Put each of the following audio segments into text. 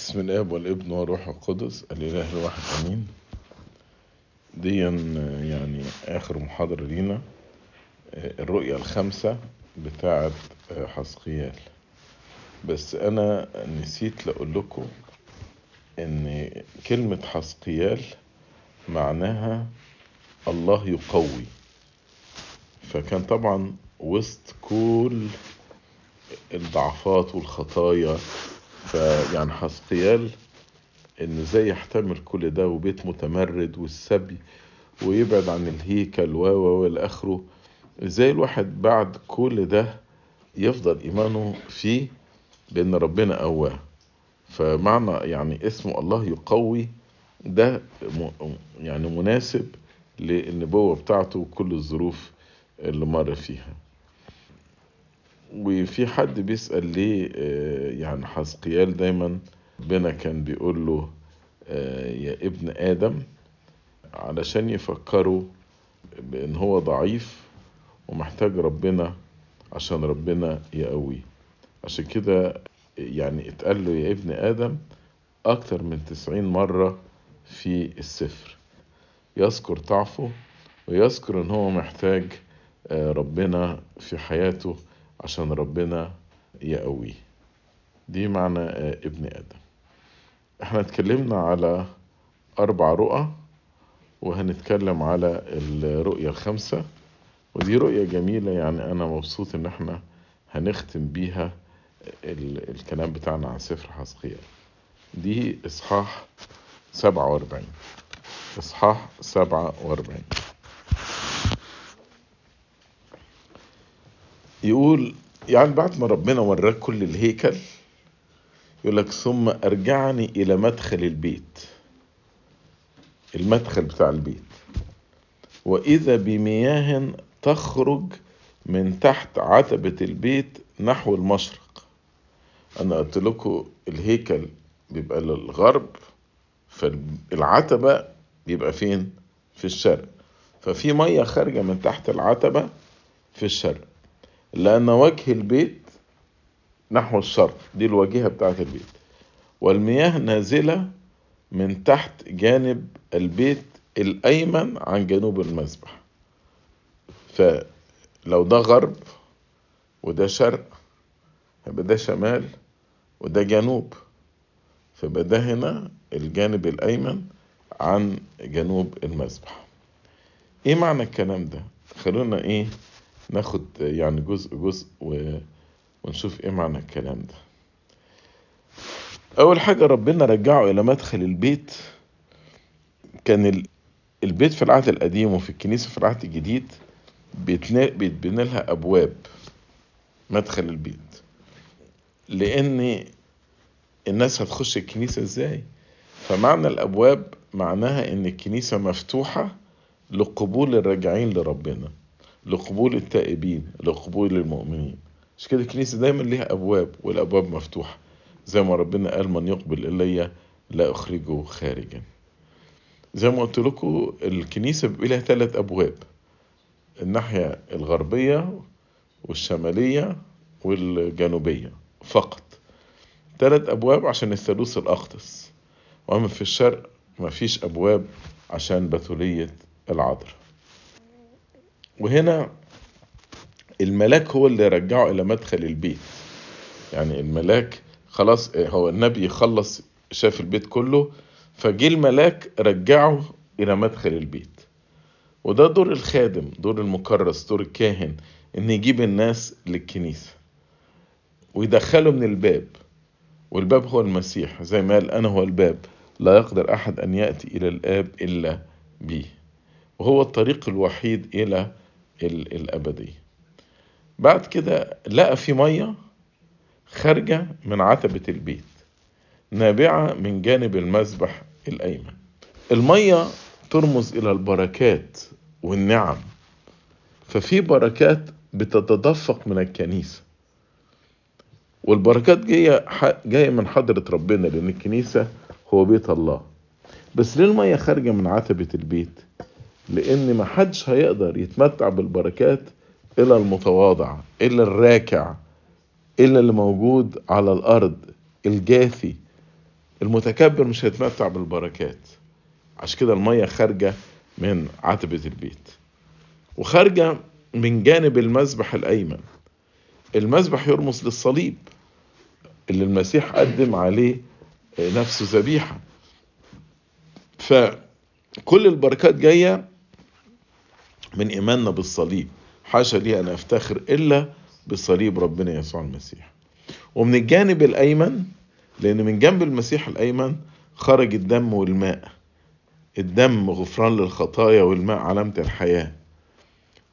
بسم الاب والابن والروح القدس الاله الواحد امين. دي يعني آخر محاضرة لينا الرؤية الخمسه بتاعه حسقيال بس أنا نسيت لأقول لكم إن كلمة حسقيال معناها الله يقوي. فكان طبعا وسط كل الضعفات والخطايا فيعني حسقيال إن إزاي يحتمل كل ده وبيت متمرد والسبي ويبعد عن الهيكل و و اخره إزاي الواحد بعد كل ده يفضل إيمانه فيه بإن ربنا قواه؟ فمعنى يعني اسم الله يقوي ده يعني مناسب للنبوة بتاعته وكل الظروف اللي مر فيها. وفي حد بيسأل ليه يعني حسقيال دايما ربنا كان بيقول له يا ابن آدم علشان يفكروا بأن هو ضعيف ومحتاج ربنا عشان ربنا يقويه عشان كده يعني اتقال له يا ابن آدم أكتر من تسعين مرة في السفر. يذكر ضعفه ويذكر إن هو محتاج ربنا في حياته. عشان ربنا يقويه دي معنى ابن آدم. إحنا اتكلمنا على أربع رؤى وهنتكلم على الرؤية الخمسة. ودي رؤية جميلة يعني أنا مبسوط إن إحنا هنختم بيها الكلام بتاعنا عن سفر حسقيال دي إصحاح سبعة وأربعين. إصحاح سبعة وأربعين. يقول يعني بعد ما ربنا وراك كل الهيكل يقول لك ثم أرجعني إلى مدخل البيت. المدخل بتاع البيت. وإذا بمياه تخرج من تحت عتبة البيت نحو المشرق. أنا قلت لكم الهيكل بيبقى للغرب فالعتبة بيبقى فين؟ في الشرق. ففي مية خارجة من تحت العتبة في الشرق. لأن وجه البيت نحو الشرق دي الواجهة بتاعة البيت. والمياه نازلة من تحت جانب البيت الأيمن عن جنوب المذبح فلو ده غرب وده شرق يبقى ده شمال وده جنوب. فيبقى ده هنا الجانب الأيمن عن جنوب المذبح إيه معنى الكلام ده؟ خلونا إيه ناخد يعني جزء جزء و... ونشوف إيه معنى الكلام ده. أول حاجة ربنا رجعه إلى مدخل البيت. كان ال... البيت في العهد القديم وفي الكنيسة في العهد الجديد. بيتبنى لها أبواب مدخل البيت. لأن الناس هتخش الكنيسة إزاي؟ فمعنى الأبواب معناها إن الكنيسة مفتوحة لقبول الراجعين لربنا. لقبول التائبين لقبول المؤمنين. مش كده الكنيسة دايما ليها أبواب والأبواب مفتوحة. زي ما ربنا قال من يقبل إلي لا أخرجه خارجا. زي ما قلت لكم الكنيسة بيبقى لها ثلاث أبواب. الناحية الغربية والشمالية والجنوبية فقط. ثلاث أبواب عشان الثالوث الأقدس. وأما في الشرق مفيش أبواب عشان بتولية العذراء. وهنا الملاك هو اللي رجعه إلى مدخل البيت. يعني الملاك خلاص هو النبي خلص شاف البيت كله فجه الملاك رجعه إلى مدخل البيت. وده دور الخادم دور المكرس دور الكاهن إن يجيب الناس للكنيسة. ويدخله من الباب. والباب هو المسيح. زي ما قال أنا هو الباب. لا يقدر أحد أن يأتي إلى الآب إلا بي. وهو الطريق الوحيد إلى الأبدية بعد كده لقى في مية خارجة من عتبة البيت نابعة من جانب المذبح الأيمن. المية ترمز إلى البركات والنعم ففي بركات بتتدفق من الكنيسة. والبركات جاية جاية من حضرة ربنا لأن الكنيسة هو بيت الله. بس ليه المية خارجة من عتبة البيت؟ لأن ما حدش هيقدر يتمتع بالبركات إلا المتواضع إلا الراكع إلا اللي موجود على الأرض الجاثي المتكبر مش هيتمتع بالبركات. عشان كده المية خارجة من عتبة البيت. وخارجة من جانب المذبح الأيمن. المذبح يرمز للصليب اللي المسيح قدم عليه نفسه ذبيحة. فكل البركات جاية من إيماننا بالصليب. حاشا لي أن أفتخر إلا بصليب ربنا يسوع المسيح. ومن الجانب الأيمن لأن من جنب المسيح الأيمن خرج الدم والماء. الدم غفران للخطايا والماء علامة الحياة.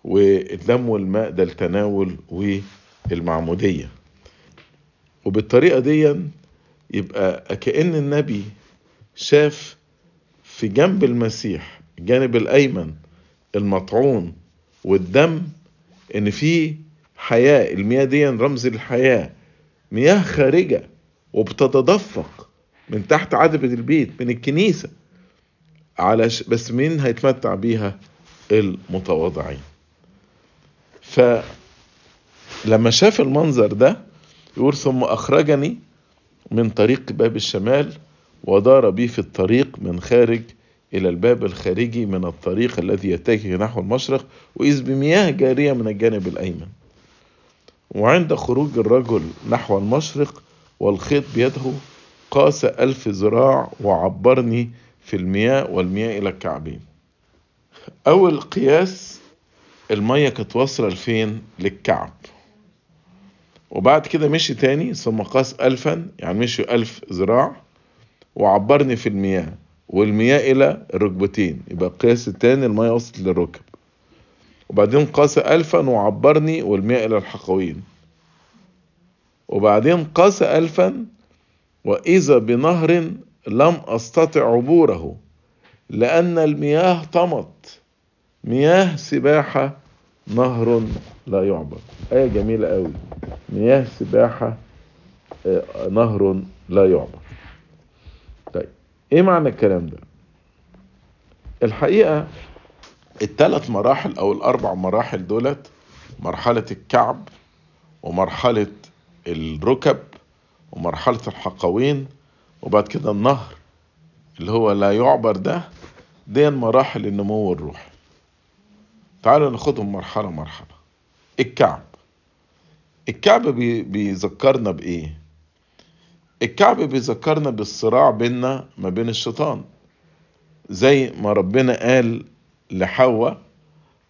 والدم والماء ده التناول والمعمودية. وبالطريقة دي يبقى كأن النبي شاف في جنب المسيح الجانب الأيمن المطعون والدم إن في حياة المياه دي رمز الحياة مياه خارجة وبتتدفق من تحت عتبة البيت من الكنيسة على. بس مين هيتمتع بيها المتواضعين فلما شاف المنظر ده يقول ثم أخرجني من طريق باب الشمال ودار بي في الطريق من خارج إلى الباب الخارجي من الطريق الذي يتجه نحو المشرق وإذ بمياه جارية من الجانب الأيمن. وعند خروج الرجل نحو المشرق والخيط بيده قاس ألف ذراع وعبرني في المياه والمياه إلى الكعبين. أول قياس المية كانت واصلة لفين؟ للكعب. وبعد كده مشي تاني ثم قاس ألفا يعني مشي ألف ذراع وعبرني في المياه. والمياه إلى الركبتين يبقى القياس التاني المياه وصلت للركب. وبعدين قاس ألفا وعبرني والمياه إلى الحقوين. وبعدين قاس ألفا وإذا بنهر لم أستطع عبوره لأن المياه طمت. مياه سباحة نهر لا يعبر. آية جميلة قوي مياه سباحة نهر لا يعبر. إيه معنى الكلام ده؟ الحقيقة الثلاث مراحل أو الأربع مراحل دولت مرحلة الكعب ومرحلة الركب ومرحلة الحقوين وبعد كده النهر اللي هو لا يعبر ده دي مراحل النمو الروحي تعالوا ناخدهم مرحلة مرحلة. الكعب. الكعب بي بيذكرنا بإيه؟ الكعب بيذكرنا بالصراع بيننا ما بين الشيطان. زي ما ربنا قال لحواء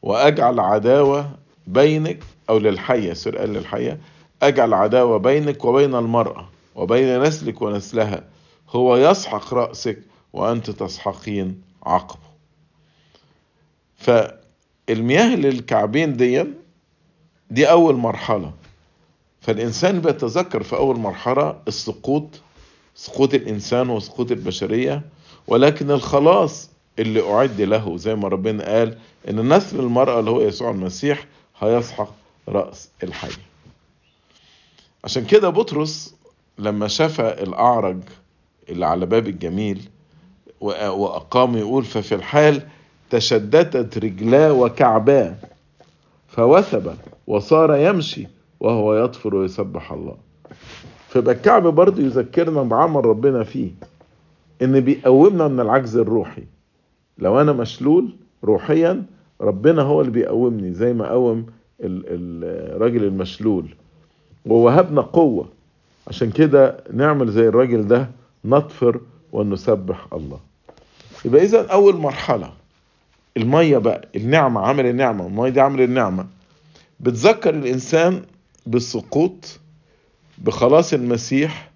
وأجعل عداوة بينك أو للحية سر قال للحية أجعل عداوة بينك وبين المرأة وبين نسلك ونسلها. هو يسحق رأسك وأنت تسحقين عقبه. فالمياه اللي الكعبين دي دي أول مرحلة. فالإنسان بيتذكر في أول مرحلة السقوط سقوط الإنسان وسقوط البشرية ولكن الخلاص اللي أعد له زي ما ربنا قال إن نسل المرأة اللي هو يسوع المسيح هيسحق رأس الحي. عشان كده بطرس لما شاف الأعرج اللي على باب الجميل وأقام يقول ففي الحال تشددت رجلاه وكعباه فوثب وصار يمشي وهو يطفر ويسبح الله. فيبقى الكعب برضه يذكرنا بعمل ربنا فيه إن بيقومنا من العجز الروحي. لو أنا مشلول روحيا ربنا هو اللي بيقومني زي ما قوم الراجل المشلول. ووهبنا قوة. عشان كده نعمل زي الراجل ده نطفر ونسبح الله. يبقى اذا أول مرحلة المية بقى النعمة عمل النعمة. المية دي عمل النعمة. بتذكر الإنسان بالسقوط بخلاص المسيح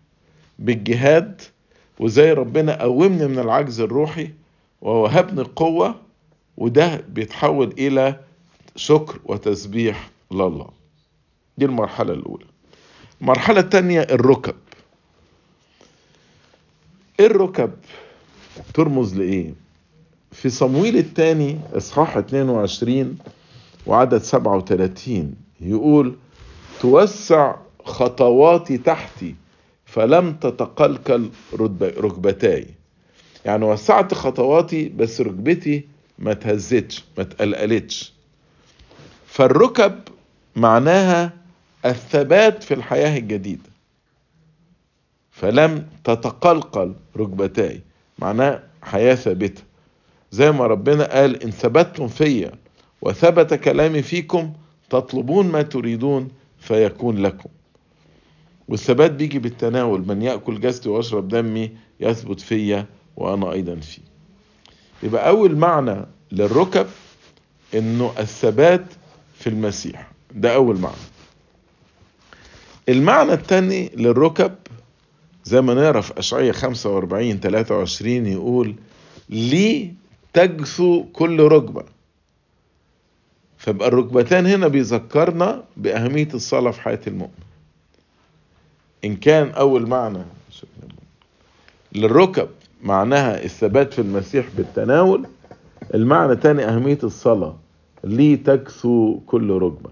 بالجهاد وزي ربنا قومني من العجز الروحي ووهبني القوة وده بيتحول إلى شكر وتسبيح لله. دي المرحلة الأولى. المرحلة الثانية الركب. الركب ترمز لإيه؟ في صمويل الثاني إصحاح 22 وعدد 37 يقول توسع خطواتي تحتي فلم تتقلقل ركبتاي. يعني وسعت خطواتي بس ركبتي ما تهزتش ما تقلقلتش. فالركب معناها الثبات في الحياة الجديدة. فلم تتقلقل ركبتاي معناه حياة ثابتة. زي ما ربنا قال إن ثبتتم فيا وثبت كلامي فيكم تطلبون ما تريدون فيكون لكم. والثبات بيجي بالتناول من يأكل جسدي ويشرب دمي يثبت فيا وأنا أيضا فيه. يبقى أول معنى للركب إنه الثبات في المسيح. ده أول معنى. المعنى الثاني للركب زي ما نقرأ في اشعياء 45 23 يقول لي تجثو كل ركبة. فبقى الركبتان هنا بيذكرنا بأهمية الصلاة في حياة المؤمن. إن كان أول معنى للركب معناها الثبات في المسيح بالتناول المعنى تاني أهمية الصلاة لي تكثو كل ركبة.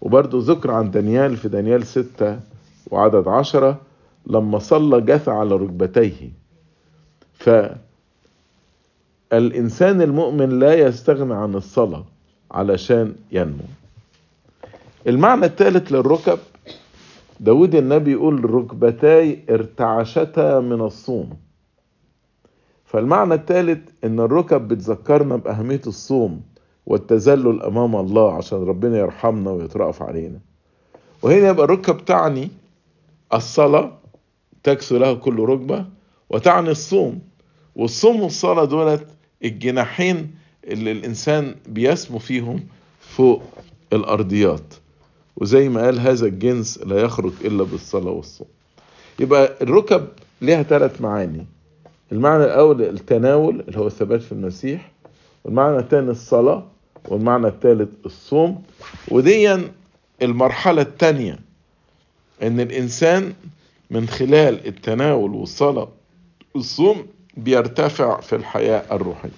وبرضو ذكر عن دانيال في دانيال ستة وعدد عشرة لما صلى جثى على ركبتيه. فالإنسان المؤمن لا يستغنى عن الصلاة. علشان ينمو. المعنى الثالث للركب داود النبي يقول ركبتاي ارتعشتا من الصوم. فالمعنى الثالث إن الركب بتذكرنا بأهمية الصوم والتذلل أمام الله عشان ربنا يرحمنا ويترأف علينا. وهنا يبقى الركب تعني الصلاة تكسو له كل ركبة وتعني الصوم. والصوم والصلاة دولت الجناحين اللي الإنسان بيسمو فيهم فوق الأرضيات. وزي ما قال هذا الجنس لا يخرج إلا بالصلاة والصوم. يبقى الركب ليها ثلاث معاني. المعنى الأول التناول اللي هو الثبات في المسيح. والمعنى الثاني الصلاة. والمعنى الثالث الصوم. وديا المرحلة الثانية إن الإنسان من خلال التناول والصلاة والصوم بيرتفع في الحياة الروحية.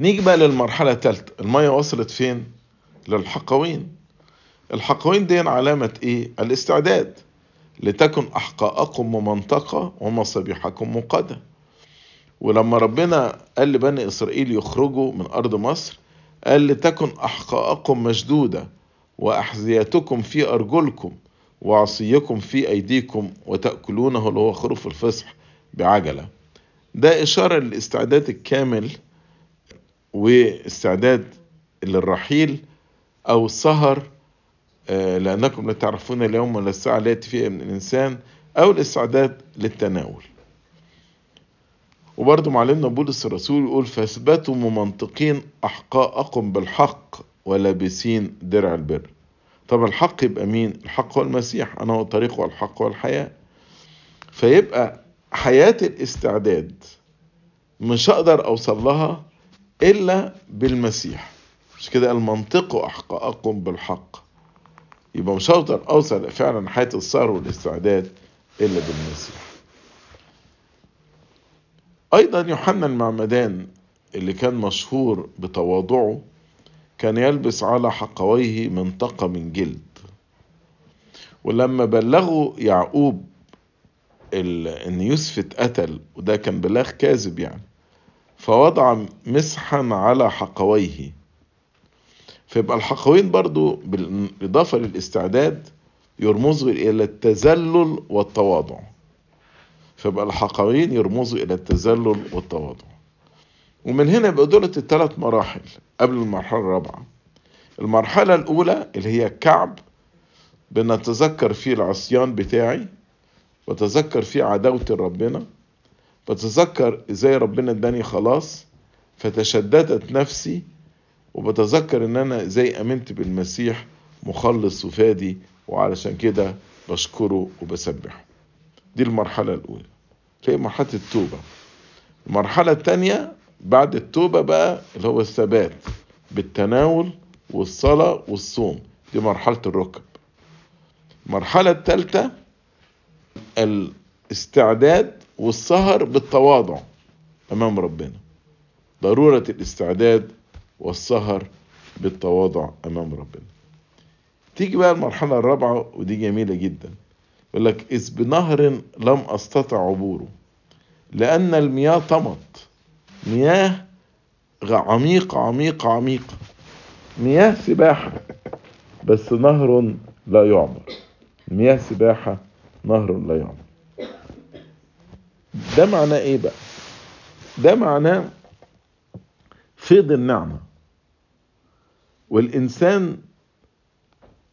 نيجي بقى للمرحلة الثالثة المية وصلت فين؟ للحقوين. الحقوين دي علامة إيه؟ الاستعداد لتكن أحقاءكم ممنطقة ومصابيحكم مقادة. ولما ربنا قال لبني إسرائيل يخرجوا من أرض مصر قال لتكن أحقاءكم مشدودة وأحذيتكم في أرجلكم وعصيكم في أيديكم وتأكلونه اللي هو خروف الفصح بعجلة. ده إشارة للاستعداد الكامل واستعداد للرحيل أو السهر لأنكم لا تعرفون اليوم ولا الساعة التي فيها من الإنسان أو الاستعداد للتناول. وبرضه معلمنا بولس الرسول يقول فاثبتوا ممنطقين أحقاءكم بالحق ولابسين درع البر. طب الحق يبقى مين؟ الحق هو المسيح أنا هو الطريق والحق والحياة. فيبقى حياة الاستعداد مش هقدر أوصل لها إلا بالمسيح. مش كده؟ المنطق أحقاءكم بالحق. يبقى مش هقدر أوصل فعلا حياة السهر والاستعداد إلا بالمسيح. أيضا يوحنا المعمدان اللي كان مشهور بتواضعه كان يلبس على حقويه منطقة من جلد. ولما بلغوا يعقوب إن يوسف اتقتل وده كان بلاغ كاذب يعني فوضع مسحا على حقويه. فيبقى الحقوين برضو بالإضافة للاستعداد يرمزوا إلى التذلل والتواضع. فيبقى الحقوين يرمزوا إلى التذلل والتواضع. ومن هنا يبقى دولت الثلاث مراحل قبل المرحلة الرابعة. المرحلة الأولى اللي هي الكعب بنتذكر فيه العصيان بتاعي وتذكر فيه عداوة ربنا بتذكر إزاي ربنا إداني خلاص؟ فتشددت نفسي وبتذكر إن أنا إزاي آمنت بالمسيح مخلص وفادي وعلشان كده بشكره وبسبحه. دي المرحلة الأولى. هي مرحلة التوبة. المرحلة الثانية بعد التوبة بقى اللي هو الثبات بالتناول والصلاة والصوم. دي مرحلة الركب. المرحلة الثالثة الاستعداد والسهر بالتواضع أمام ربنا. ضرورة الاستعداد والسهر بالتواضع أمام ربنا. تيجي بقى المرحلة الرابعة ودي جميلة جدا. يقول لك إذ بنهر لم أستطع عبوره لأن المياه طمت. مياه عميقه عميقه عميقه مياه سباحة بس نهر لا يعبر مياه سباحة نهر لا يعبر ده معناه إيه بقى؟ ده معناه فيض النعمة. والإنسان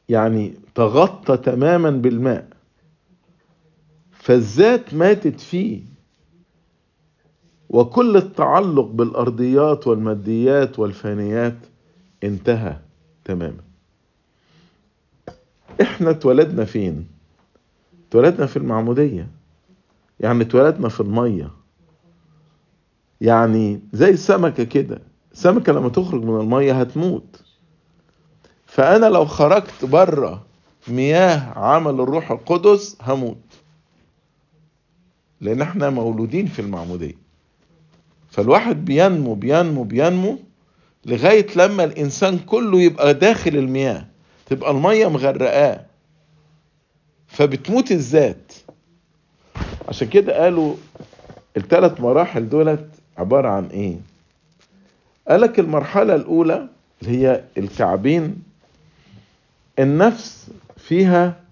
يعني تغطى تماما بالماء فالذات ماتت فيه. وكل التعلق بالأرضيات والماديات والفانيات انتهى تماما. إحنا اتولدنا فين؟ اتولدنا في يعني اتولدنا في المية. يعني زي السمكة كده. السمكة لما تخرج من المية هتموت. فأنا لو خرجت بره مياه عمل الروح القدس هموت. لأن إحنا مولودين في المعمودية. فالواحد بينمو بينمو بينمو لغاية لما الإنسان كله يبقى داخل المياه. تبقى المية مغرقاه. فبتموت الذات. عشان كده قالوا الثلاث مراحل دولت عبارة عن إيه؟ قالك المرحلة الأولى اللي هي الكعبين النفس فيها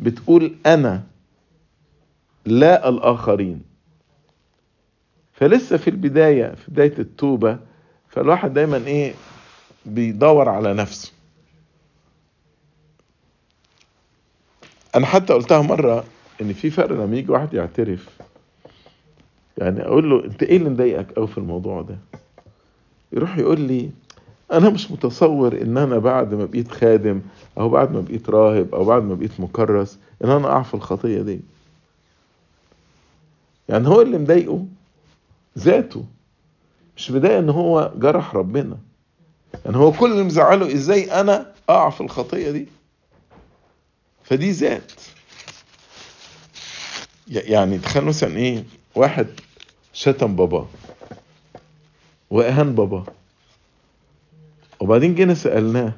بتقول أنا لا الآخرين. فلسه في البداية في بداية التوبة فالواحد دايما إيه؟ بيدور على نفسه. أنا حتى قلتها مرة إن في فرق لما يجي واحد يعترف. يعني أقول له أنت إيه اللي مضايقك قوي في الموضوع ده؟ يروح يقول لي أنا مش متصور إن أنا بعد ما بقيت خادم أو بعد ما بقيت راهب أو بعد ما بقيت مكرس إن أنا أقع في الخطية دي. يعني هو اللي مضايقه ذاته مش بداية إن هو جرح ربنا. يعني هو كل اللي مزعله إزاي أنا أقع في الخطية دي؟ فدي ذات. يعني تخيل مثلا إيه واحد شتم باباه وأهان باباه وبعدين جينا سألناه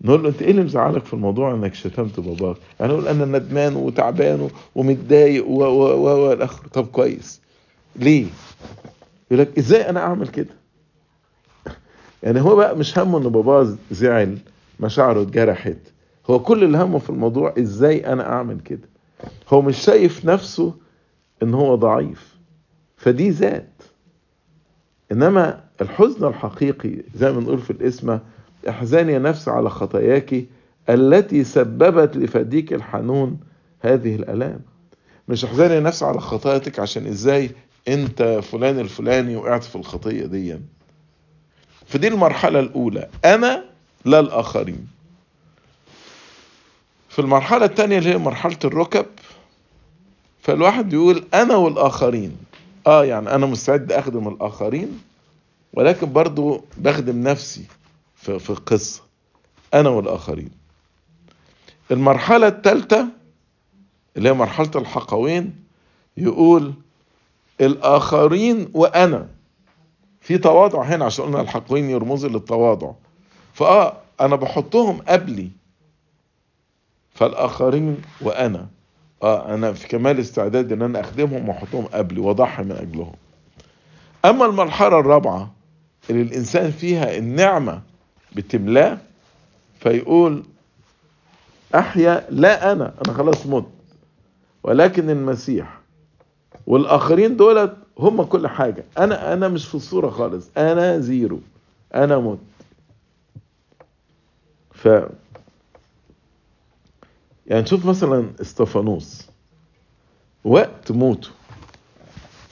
نقول له أنت إيه اللي مزعلك في الموضوع إنك شتمت باباك؟ يعني يقول أنا ندمان وتعبان ومتضايق و و و والآخر. طب كويس. ليه؟ يقول لك إزاي أنا أعمل كده؟ يعني هو بقى مش همه إن باباه زعل مشاعره اتجرحت. هو كل اللي همه في الموضوع إزاي أنا أعمل كده؟ هو مش شايف نفسه إن هو ضعيف. فدي ذات. إنما الحزن الحقيقي زي ما نقول في الاسم احزاني نفس على خطاياك التي سببت لفديك الحنون هذه الألام. مش احزاني نفس على خطاياتك عشان إزاي أنت فلان الفلاني وقعت في الخطية دي. فدي المرحلة الأولى. أنا لا الآخرين. في المرحلة الثانية اللي هي مرحلة الركب فالواحد يقول أنا والآخرين. آه يعني أنا مستعد أخدم الآخرين ولكن برضو بخدم نفسي في, في القصة أنا والآخرين. المرحلة الثالثة اللي هي مرحلة الحقوين يقول الآخرين وأنا. في تواضع هنا عشان قلنا الحقوين يرمزوا للتواضع. فآه أنا بحطهم قبلي. فالآخرين وأنا. آه أنا في كمال استعداد إن أنا أخدمهم وأحطهم قبلي وأضحي من أجلهم. أما المرحلة الرابعة اللي الإنسان فيها النعمة بتملاه فيقول أحيا لا أنا أنا خلاص مت. ولكن المسيح والآخرين دولت هم كل حاجة. أنا أنا مش في الصورة خالص. أنا زيرو. أنا مت. ف يعني نشوف مثلا إستفانوس. وقت موته.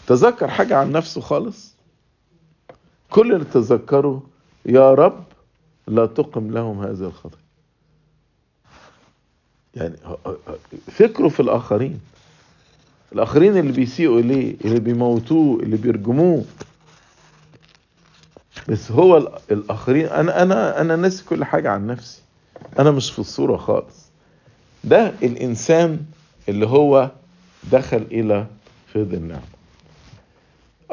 تذكر حاجة عن نفسه خالص؟ كل اللي تذكره يا رب لا تقم لهم هذه الخطية يعني فكره في الآخرين. الآخرين اللي بيسيئوا إليه اللي بيموتوه اللي بيرجموه. بس هو الآخرين أنا أنا أنا ناسي كل حاجة عن نفسي. أنا مش في الصورة خالص. ده الإنسان اللي هو دخل إلى فيض النعمة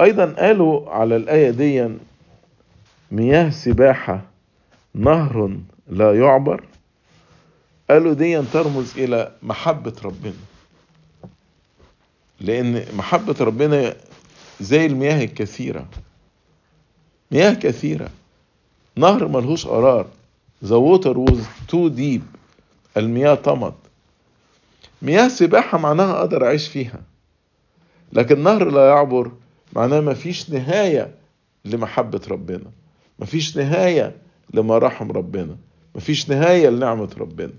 أيضا قالوا على الآية دي مياه سباحة نهر لا يعبر قالوا دي ترمز إلى محبة ربنا. لأن محبة ربنا زي المياه الكثيرة. مياه كثيرة. نهر ملهوش قرار. The water was too deep. المياه طمت. مياه سباحة معناها أقدر أعيش فيها. لكن نهر لا يعبر معناه مفيش نهاية لمحبة ربنا. مفيش نهاية لمراحم ربنا. مفيش نهاية لنعمة ربنا.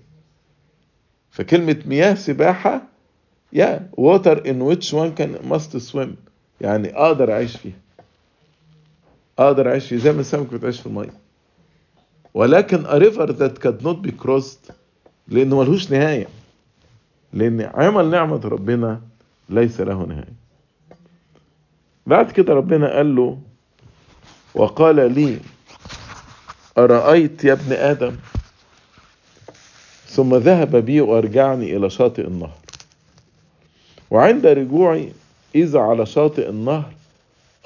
فكلمة مياه سباحة يا water in which one can must swim. يعني أقدر أعيش فيها. أقدر أعيش فيها. زي ما السمك بتعيش في المية. ولكن a river that could not be crossed لأنه ملهوش نهاية. لأن عمل نعمة ربنا ليس له نهاية. بعد كده ربنا قال له وقال لي أرأيت يا ابن آدم؟ ثم ذهب بي وأرجعني إلى شاطئ النهر. وعند رجوعي إذا على شاطئ النهر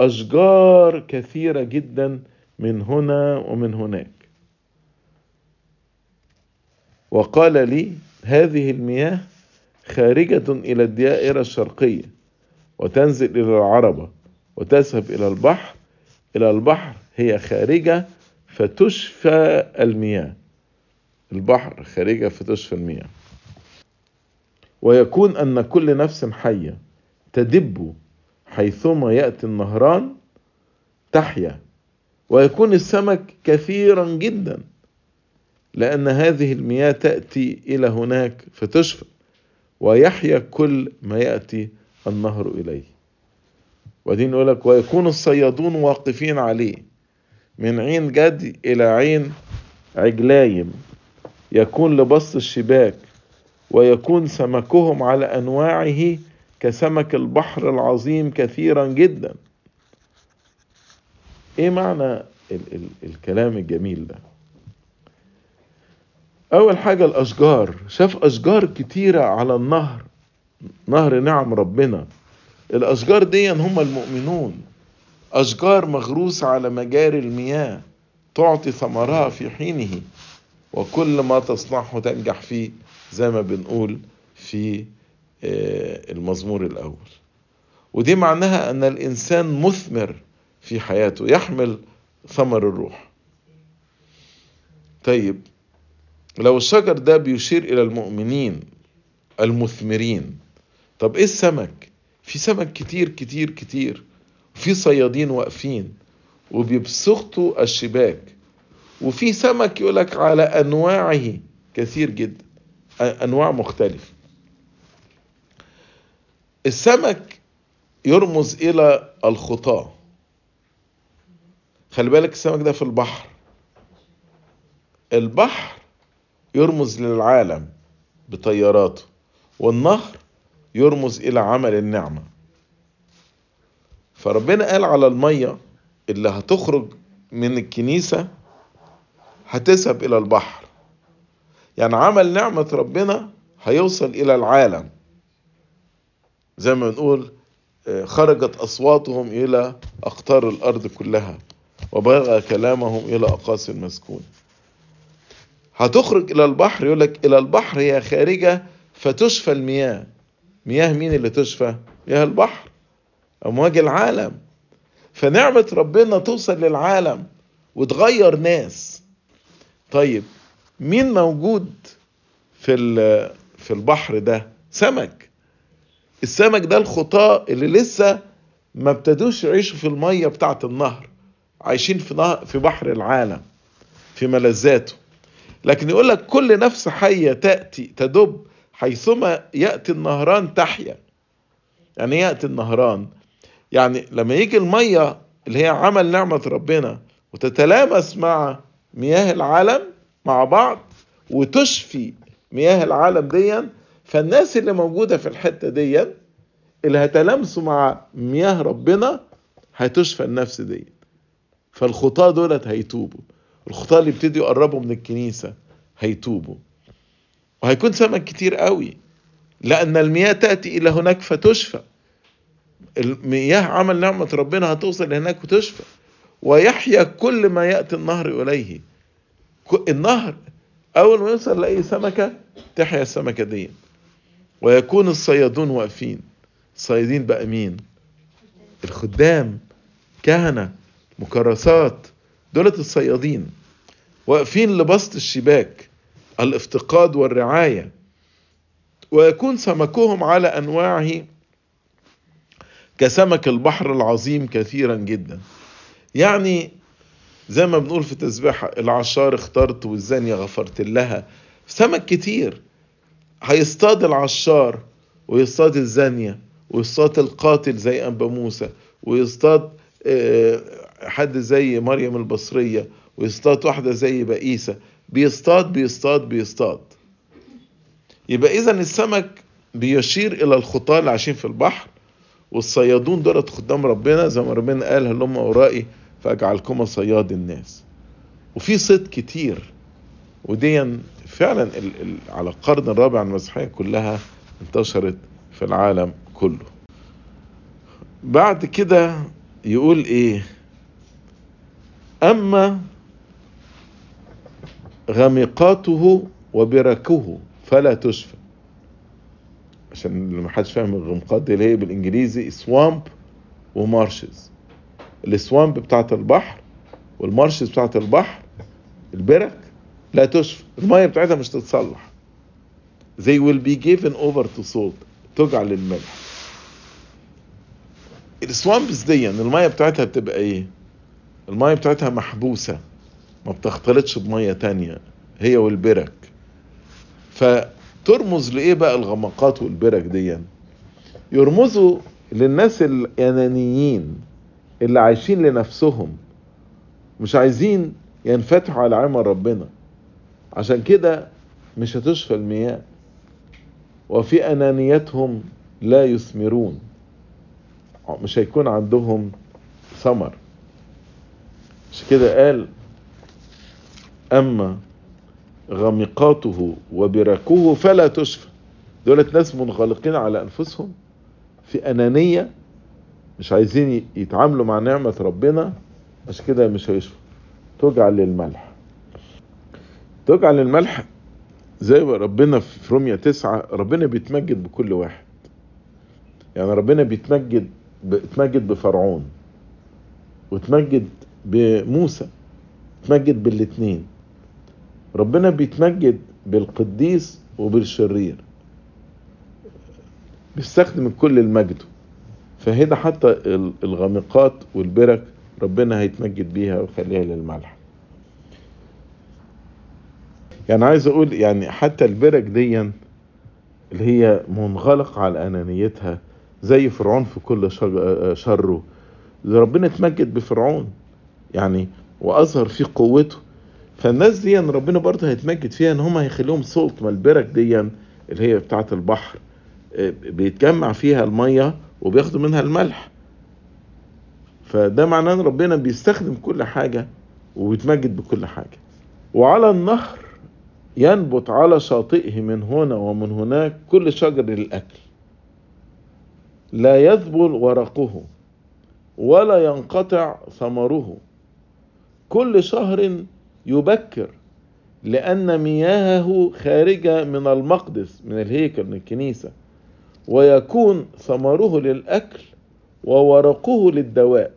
أشجار كثيرة جدا من هنا ومن هناك. وقال لي هذه المياه خارجة إلى الدائرة الشرقية وتنزل إلى العربة وتذهب إلى البحر. إلى البحر هي خارجة فتشفى المياه. البحر خارجة فتشفى المياه. ويكون أن كل نفس حية تدب حيثما يأتي النهران تحيا. ويكون السمك كثيرا جدا. لأن هذه المياه تأتي إلى هناك فتشفى ويحيا كل ما يأتي النهر إليه. وبعدين يقول لك ويكون الصيادون واقفين عليه من عين جد إلى عين عجلايم. يكون لبسط الشباك ويكون سمكهم على أنواعه كسمك البحر العظيم كثيرا جدا. إيه معنى ال ال الكلام الجميل ده؟ أول حاجة الأشجار. شاف أشجار كتيرة على النهر نهر نعم ربنا. الأشجار دي هم المؤمنون. أشجار مغروسة على مجاري المياه تعطي ثمرها في حينه وكل ما تصنعه تنجح فيه زي ما بنقول في المزمور الأول. ودي معناها أن الإنسان مثمر في حياته يحمل ثمر الروح. طيب لو الشجر ده بيشير إلى المؤمنين المثمرين طب إيه السمك؟ في سمك كتير كتير كتير في صيادين واقفين وبيبسطوا الشباك وفي سمك يقولك على أنواعه كثير جدا أنواع مختلفة. السمك يرمز إلى الخطاة خلي بالك السمك ده في البحر. البحر يرمز للعالم بطياراته والنهر يرمز إلى عمل النعمة. فربنا قال على المية اللي هتخرج من الكنيسة هتذهب إلى البحر. يعني عمل نعمة ربنا هيوصل إلى العالم. زي ما بنقول خرجت أصواتهم إلى أقطار الأرض كلها وبلغ كلامهم إلى أقاصي المسكون. هتخرج إلى البحر يقول لك إلى البحر هي خارجة فتشفى المياه. مياه مين اللي تشفى؟ مياه البحر أمواج العالم. فنعمة ربنا توصل للعالم وتغير ناس. طيب مين موجود في في البحر ده؟ سمك. السمك ده الخطاة اللي لسه ما ابتدوش يعيشوا في المية بتاعة النهر عايشين في نهر في بحر العالم في ملذاته. لكن يقول لك كل نفس حية تأتي تدب حيثما يأتي النهران تحيا. يعني يأتي النهران؟ يعني لما يجي المية اللي هي عمل نعمة ربنا وتتلامس مع مياه العالم مع بعض وتشفي مياه العالم ديًا فالناس اللي موجودة في الحتة دي اللي هتلامسوا مع مياه ربنا هتشفى النفس دي فالخطاة دولت هيتوبوا. الخطاة اللي ابتدوا يقربوا من الكنيسة هيتوبوا. وهيكون سمك كتير قوي. لأن المياه تأتي إلى هناك فتشفى. المياه عمل نعمة ربنا هتوصل هناك وتشفى. ويحيا كل ما يأتي النهر إليه. النهر أول ما يوصل لأي سمكة تحيا السمكة دي. ويكون الصيادون واقفين. الصيادين بقى مين؟ الخدام كهنة مكرسات. دولة الصيادين واقفين لبسط الشباك الافتقاد والرعاية ويكون سمكهم على أنواعه كسمك البحر العظيم كثيرا جدا. يعني زي ما بنقول في تسبيحة العشار اخترت والزانية غفرت لها. سمك كتير. هيصطاد العشار ويصطاد الزانية ويصطاد القاتل زي أنبا موسى ويصطاد حد زي مريم البصرية ويصطاد واحدة زي بئيسة. بيصطاد بيصطاد بيصطاد. يبقى إذا السمك بيشير إلى الخطاة اللي عايشين في البحر والصيادون دولت خدام ربنا زي ما ربنا قال هلم أورائي فأجعلكما صياد الناس. وفي صيد كتير. ودي فعلا على القرن الرابع المسيحية كلها انتشرت في العالم كله. بعد كده يقول إيه؟ أما غمقاته وبركه فلا تشفى. عشان اللي محدش فاهم الغمقات دي اللي هي بالإنجليزي swamp و marshes ال swamp بتاعت البحر وال marshes بتاعت البحر البرك لا تشفى. المية بتاعتها مش تتصلح. They will be given over to salt تجعل للملح. ال swamps دي المية بتاعتها بتبقى إيه؟ المية بتاعتها محبوسة ما بتختلطش بمية تانية هي والبرك. فترمز لإيه بقى الغمقات والبرك دي يرمزوا للناس الأنانيين اللي عايشين لنفسهم مش عايزين ينفتحوا على عمل ربنا. عشان كده مش هتشفى المياه. وفي أنانيتهم لا يثمرون. مش هيكون عندهم ثمر. مش كده قال أما غمقاته وبركه فلا تشفى. دولت ناس منغلقين على أنفسهم في أنانية مش عايزين يتعاملوا مع نعمة ربنا عشان كده مش هيشفى تجعل للملح. تجعل للملح زي ربنا في رومية تسعة ربنا بيتمجد بكل واحد. يعني ربنا بيتمجد بيتمجد بفرعون وتمجد بموسى تمجد بالاتنين ربنا بيتمجد بالقديس وبالشرير بيستخدم كل المجد. فهنا حتى الغامقات والبرك ربنا هيتمجد بيها ويخليها للملح. يعني عايز أقول يعني حتى البرك دي اللي هي منغلقة على أنانيتها زي فرعون في كل شره. ربنا اتمجد بفرعون. يعني وأظهر فيه قوته. فالناس دي ربنا برضه هيتمجد فيها إن هم هيخليهم صوت ما البرك دي اللي هي بتاعة البحر. بيتجمع فيها المية وبياخدوا منها الملح. فده معناه إن ربنا بيستخدم كل حاجة وبيتمجد بكل حاجة. وعلى النهر ينبت على شاطئه من هنا ومن هناك كل شجر للاكل لا يذبل ورقه ولا ينقطع ثمره. كل شهر يبكر لأن مياهه خارجة من المقدس من الهيكل من الكنيسة. ويكون ثمره للأكل وورقه للدواء.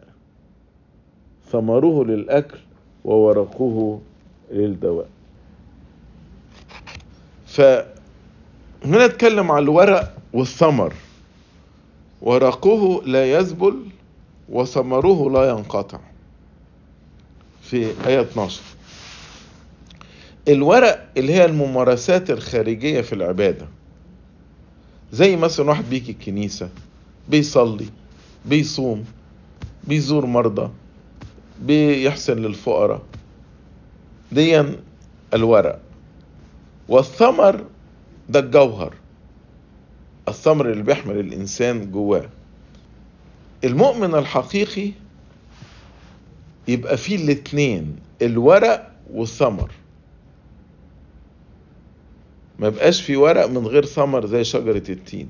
ثمره للأكل وورقه للدواء. فهنا نتكلم على الورق والثمر. ورقه لا يذبل وثمره لا ينقطع. في آية 12 الورق اللي هي الممارسات الخارجية في العبادة زي مثلا واحد بيجي الكنيسة بيصلي بيصوم بيزور مرضى بيحسن للفقراء. دي الورق. والثمر ده الجوهر الثمر اللي بيحمل الإنسان جواه. المؤمن الحقيقي يبقى فيه الاتنين الورق والثمر. ما يبقاش في ورق من غير ثمر زي شجرة التين.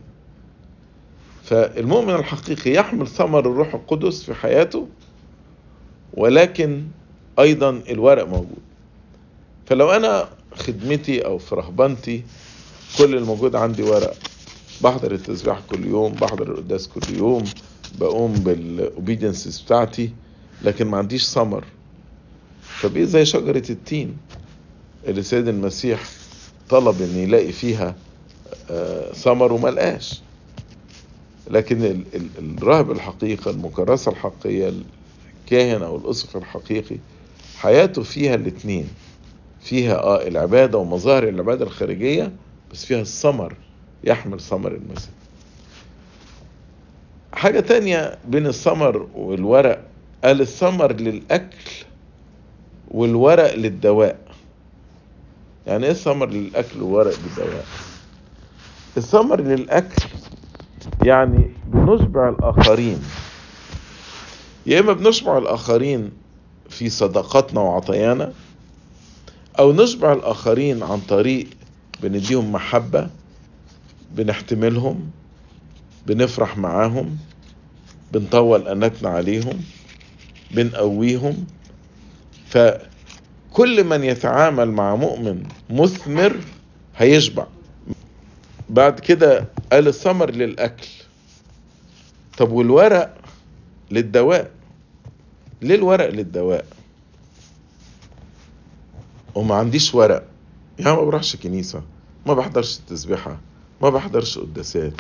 فالمؤمن الحقيقي يحمل ثمر الروح القدس في حياته ولكن أيضا الورق موجود. فلو أنا خدمتي أو في رهبنتي كل الموجود عندي ورق. بحضر التسبيح كل يوم بحضر القداس كل يوم بقوم بالاوبيدنسز بتاعتي. لكن ما عنديش ثمر. فبقيت زي شجرة التين اللي سيد المسيح طلب إن يلاقي فيها آه، ثمر وما لقاش. لكن ال- ال- الراهب الحقيقي المكرسة الحقيقية الكاهن أو الأسقف الحقيقي حياته فيها الاتنين. فيها آه العبادة ومظاهر العبادة الخارجية بس فيها الثمر يحمل ثمر المسيح. حاجة تانية بين الثمر والورق قال الثمر للأكل والورق للدواء. يعني إيه الثمر للأكل والورق للدواء؟ الثمر للأكل يعني بنشبع الآخرين. يا إما بنشبع الآخرين في صداقتنا وعطيانا أو نشبع الآخرين عن طريق بنديهم محبة بنحتملهم بنفرح معاهم بنطول أناتنا عليهم. بنقويهم. فكل من يتعامل مع مؤمن مثمر هيشبع. بعد كده قال الثمر للأكل. طب والورق للدواء؟ ليه الورق للدواء؟ وما عنديش ورق. يعني ما بروحش كنيسة ما بحضرش التسبيحة ما بحضرش قداسات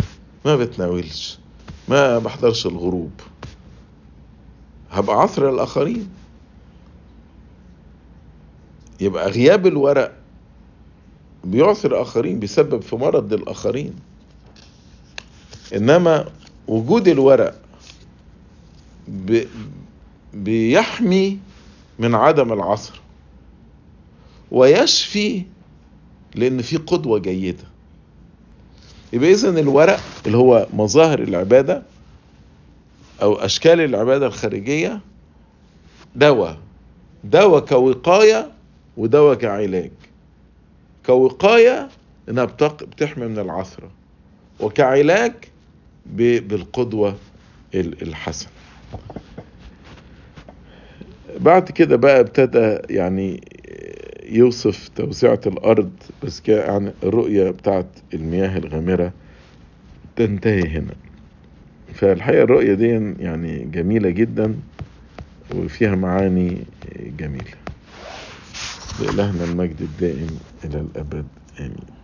ما بتناولش ما بحضرش الغروب. هبقى عثر الآخرين. يبقى غياب الورق بيعثر الآخرين بيسبب في مرض للآخرين إنما وجود الورق بي بيحمي من عدم العصر ويشفي لأن في قدوة جيدة. يبقى إذا الورق اللي هو مظاهر العبادة أو أشكال العبادة الخارجية دواء. دواء كوقاية ودواء كعلاج. كوقاية إنها بتحمي من العثرة وكعلاج بالقدوة الحسنة. بعد كده بقى ابتدى يعني يوصف توسعة الأرض بس يعني الرؤية بتاعت المياه الغامرة تنتهي هنا. فالحقيقة الرؤية دي يعني جميلة جدا وفيها معاني جميلة. لإلهنا المجد الدائم إلى الأبد. آمين.